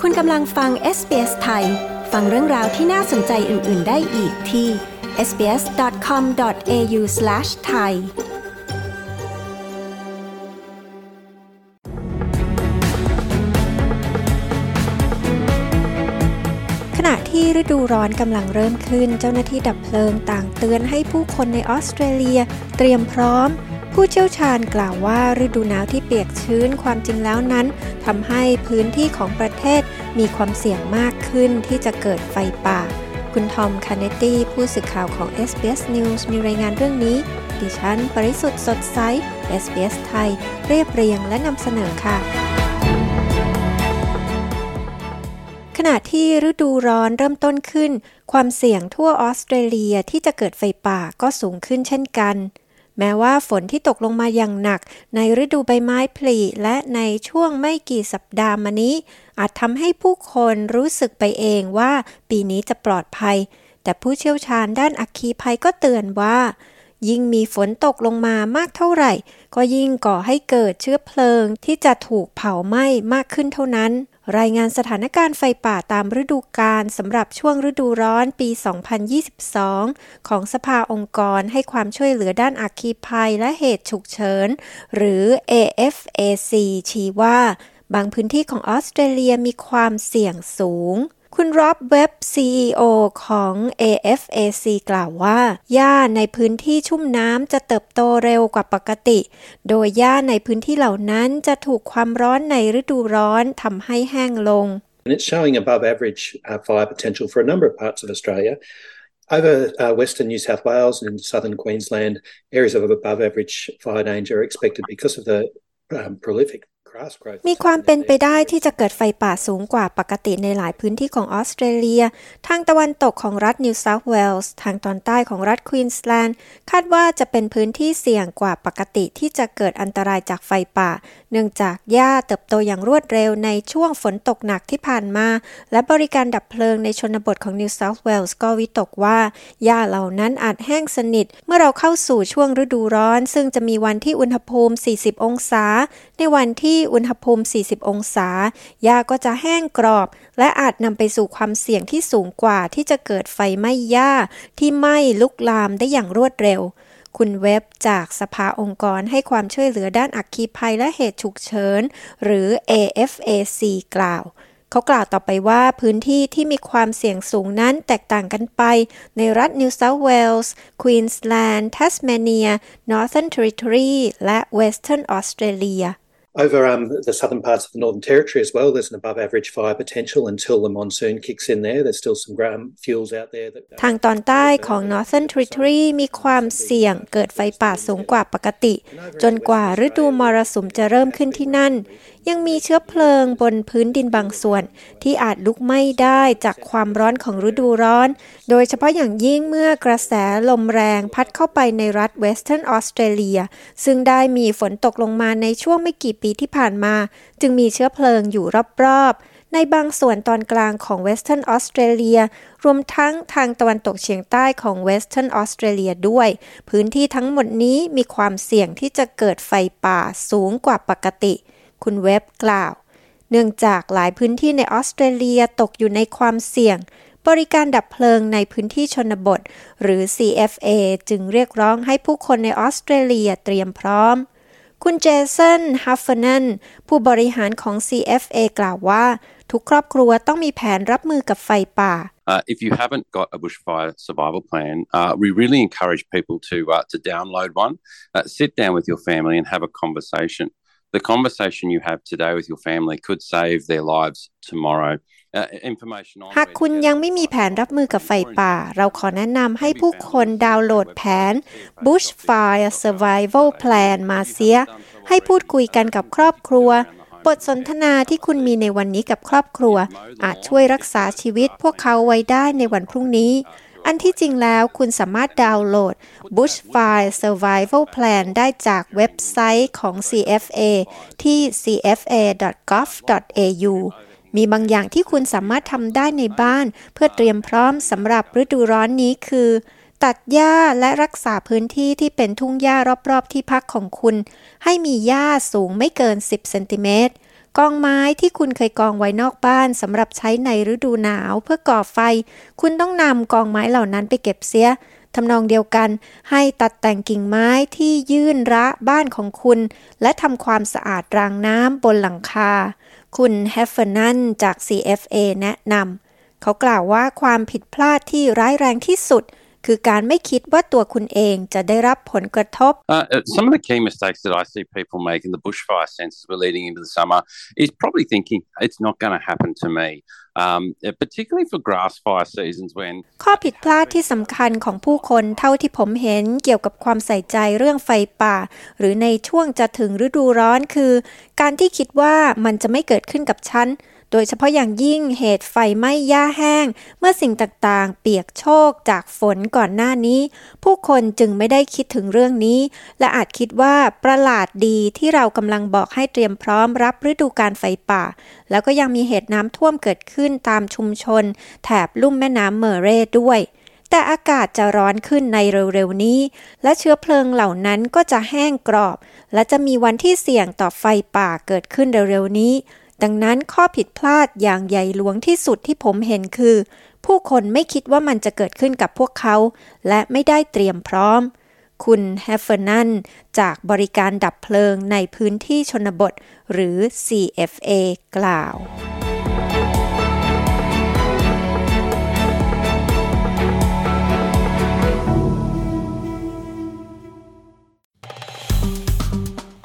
คุณกำลังฟัง SBS ไทย ฟังเรื่องราวที่น่าสนใจอื่น ๆ ได้อีกที่ sbs.com.au/thai ขณะที่ฤดูร้อนกำลังเริ่มขึ้น เจ้าหน้าที่ดับเพลิงต่างเตือนให้ผู้คนในออสเตรเลีย เตรียมพร้อม ผู้เชี่ยวชาญกล่าวว่าฤดูหนาวที่เปียกชื้นความจริงแล้วนั้นทำให้พื้นที่ของประเทศมีความเสี่ยงมากขึ้นที่จะเกิดไฟป่า คุณทอมคาเนตี้ผู้สื่อข่าวของ SBS News มีรายงานเรื่องนี้ ดิฉัน ปริสุทธ์สดใส SBS ไทย เรียบเรียงและนำเสนอค่ะขณะที่ฤดูร้อนเริ่มต้นขึ้น ความเสี่ยงทั่วออสเตรเลียที่จะเกิดไฟป่าก็สูงขึ้นเช่นกัน แม้ว่าฝนที่ตกลงมาอย่างหนัก ในฤดูใบไม้ผลิและในช่วงไม่กี่สัปดาห์มานี้ อาจทำให้ผู้คนรู้สึกไปเองว่าปีนี้จะปลอดภัย แต่ผู้เชี่ยวชาญด้านอัคคีภัยก็เตือนว่า ยิ่งมีฝนตกลงมามากเท่าไหร่ ก็ยิ่งก่อให้เกิดเชื้อเพลิงที่จะถูกเผาไหม้มากขึ้นเท่านั้น รายงานสถานการณ์ไฟป่าตามฤดูกาลสำหรับช่วงฤดูร้อนปี 2022 ของสภาองค์กรให้ความช่วยเหลือด้านอัคคีภัยและเหตุฉุกเฉิน หรือ AFAC ชี้ว่า บางพื้นที่ของออสเตรเลียมีความเสี่ยงสูง คุณร็อบเว็บ CEO ของ AFAC กล่าวว่า หญ้าในพื้นที่ชุ่มน้ำจะเติบโตเร็วกว่าปกติ โดยหญ้าในพื้นที่เหล่านั้นจะถูกความร้อนในฤดูร้อนทำให้แห้งลง And it's showing above average uh, fire potential for a number of parts of Australia. Over uh, western New South Wales and southern Queensland, areas of above average fire danger are expected because of the um, prolific มีความเป็นไปได้ที่จะเกิดไฟป่าสูงกว่าปกติในหลายพื้นที่ของออสเตรเลีย ทางตะวันตกของรัฐนิวเซาท์เวลส์ ทางตอนใต้ของรัฐควีนสแลนด์ คาดว่าจะเป็นพื้นที่เสี่ยงกว่าปกติที่จะเกิดอันตรายจากไฟป่า เนื่องจากหญ้าเติบโตอย่างรวดเร็วในช่วงฝนตกหนักที่ผ่านมา และบริการดับเพลิงในชนบทของนิวเซาท์เวลส์ก็วิตกว่าหญ้าเหล่านั้นอาจแห้งสนิท เมื่อเราเข้าสู่ช่วงฤดูร้อน ซึ่งจะมีวันที่อุณหภูมิ 40 องศา ในวันที่อุณหภูมิ 40 องศาหญ้าก็จะแห้งกรอบ และอาจนำไปสู่ความเสี่ยงที่สูงกว่าที่จะเกิดไฟไหม้หญ้าที่ไหม้ลุกลามได้อย่างรวดเร็ว คุณเว็บจากสภาองค์กรให้ความช่วยเหลือด้านอัคคีภัยและเหตุฉุกเฉิน หรือ AFAC กล่าวเขากล่าวต่อไปว่าพื้นที่ที่มีความเสี่ยงสูงนั้นแตกต่างกันไป ในรัฐ New South Wales Queensland Tasmania Northern Territory และ Western Australia Over um, the southern parts of the Northern Territory as well, there's an above average fire potential until the monsoon kicks in there. There's still some um, fuels out there. That, ทางตอนใต้ของ Northern Territory มีความเสี่ยงเกิดไฟป่าสูงกว่าปกติ จนกว่าฤดูมรสุมจะเริ่มขึ้นที่นั่น ยังมีเชื้อเพลิงบนพื้นดินบางส่วน ที่อาจลุกไหม้ได้จากความร้อนของฤดูร้อน โดยเฉพาะอย่างยิ่งเมื่อกระแสลมแรงพัดเข้าไปในรัฐ Western Australia ซึ่งได้มีฝนตกลงมาในช่วงไม่กี่ปีที่ผ่านมา จึงมีเชื้อเพลิงอยู่รอบๆในบางส่วนตอนกลางของ Western Australia รวมทั้งทางตะวันตกเฉียงใต้ของ Western Australia ด้วย พื้นที่ทั้งหมดนี้มีความเสี่ยงที่จะเกิดไฟป่าสูงกว่าปกติ คุณเว็บกล่าว เนื่องจากหลายพื้นที่ในออสเตรเลียตกอยู่ในความเสี่ยง บริการดับเพลิงในพื้นที่ชนบท หรือ CFA จึงเรียกร้องให้ผู้คนในออสเตรเลียเตรียมพร้อม คุณเจสันฮัฟเฟนันผู้บริหารของ CFA กล่าวว่า ทุกครอบครัวต้องมีแผนรับมือกับไฟป่า Uh, if you haven't got a bushfire survival plan, uh, we really encourage people to uh, to download one, sit down with your family and have a conversation. The conversation you have today with your family could save their lives tomorrow. หากคุณยังไม่มีแผนรับมือกับไฟป่า เราขอแนะนำให้ผู้คนดาวน์โหลดแผน Bushfire Survival Plan มาเสีย ให้พูดคุยกันกับครอบครัว บทสนทนาที่คุณมีในวันนี้กับครอบครัว อาจช่วยรักษาชีวิตพวกเขาไว้ได้ในวันพรุ่งนี้ อันที่จริงแล้วคุณสามารถดาวน์โหลด Bushfire Survival Plan ได้จากเว็บไซต์ของ CFA ที่ cfa.gov.au มีบางอย่างที่คุณสามารถทำได้ในบ้าน เพื่อเตรียมพร้อมสำหรับฤดูร้อนนี้คือ ตัดหญ้าและรักษาพื้นที่ที่เป็นทุ่งหญ้ารอบๆที่พักของคุณ ให้มีหญ้าสูงไม่เกิน 10 เซนติเมตร กองไม้ที่คุณเคยกองไว้นอกบ้านสำหรับใช้ในฤดูหนาวเพื่อก่อไฟ คุณต้องนำกองไม้เหล่านั้นไปเก็บเสียทำนองเดียวกัน ให้ตัดแต่งกิ่งไม้ที่ยื่นระบ้านของคุณ และทำความสะอาดรางน้ำบนหลังคา คุณแฮฟเฟอร์นันจาก CFA แนะนำเขากล่าวว่าความผิดพลาดที่ร้ายแรงที่สุด คือการไม่คิดว่าตัวคุณเองจะได้รับผลกระทบ Uh, uh, some of the key mistakes that I see people make in the bushfire sense as we're leading into the summer is probably thinking it's not going to happen to me, um, particularly for grass fire seasons when ข้อผิดพลาดที่สำคัญของผู้คนเท่าที่ผมเห็นเกี่ยวกับความใส่ใจเรื่องไฟป่า หรือในช่วงจะถึงฤดูร้อนคือ การที่คิดว่ามันจะไม่เกิดขึ้นกับฉัน โดยเฉพาะอย่างยิ่งเหตุไฟไหม้หญ้าแห้ง เมื่อสิ่งต่างๆ เปียกโชกจากฝนก่อนหน้านี้ ผู้คนจึงไม่ได้คิดถึงเรื่องนี้ และอาจคิดว่าประหลาดดีที่เรากำลังบอกให้เตรียมพร้อมรับฤดูการไฟป่า แล้วก็ยังมีเหตุน้ำท่วมเกิดขึ้นตามชุมชน แถบลุ่มแม่น้ำเมอร์เรย์ด้วยแต่อากาศจะร้อนขึ้นในเร็วๆนี้ และเชื้อเพลิงเหล่านั้นก็จะแห้งกรอบ และจะมีวันที่เสี่ยงต่อไฟป่าเกิดขึ้นเร็วๆนี้ ดังนั้นข้อผิดพลาดอย่างใหญ่หลวงที่สุดที่ผมเห็นคือ ผู้คนไม่คิดว่ามันจะเกิดขึ้นกับพวกเขา และไม่ได้เตรียมพร้อม คุณแฮฟเฟอร์นันจากบริการดับเพลิงในพื้นที่ชนบท หรือ CFA กล่าว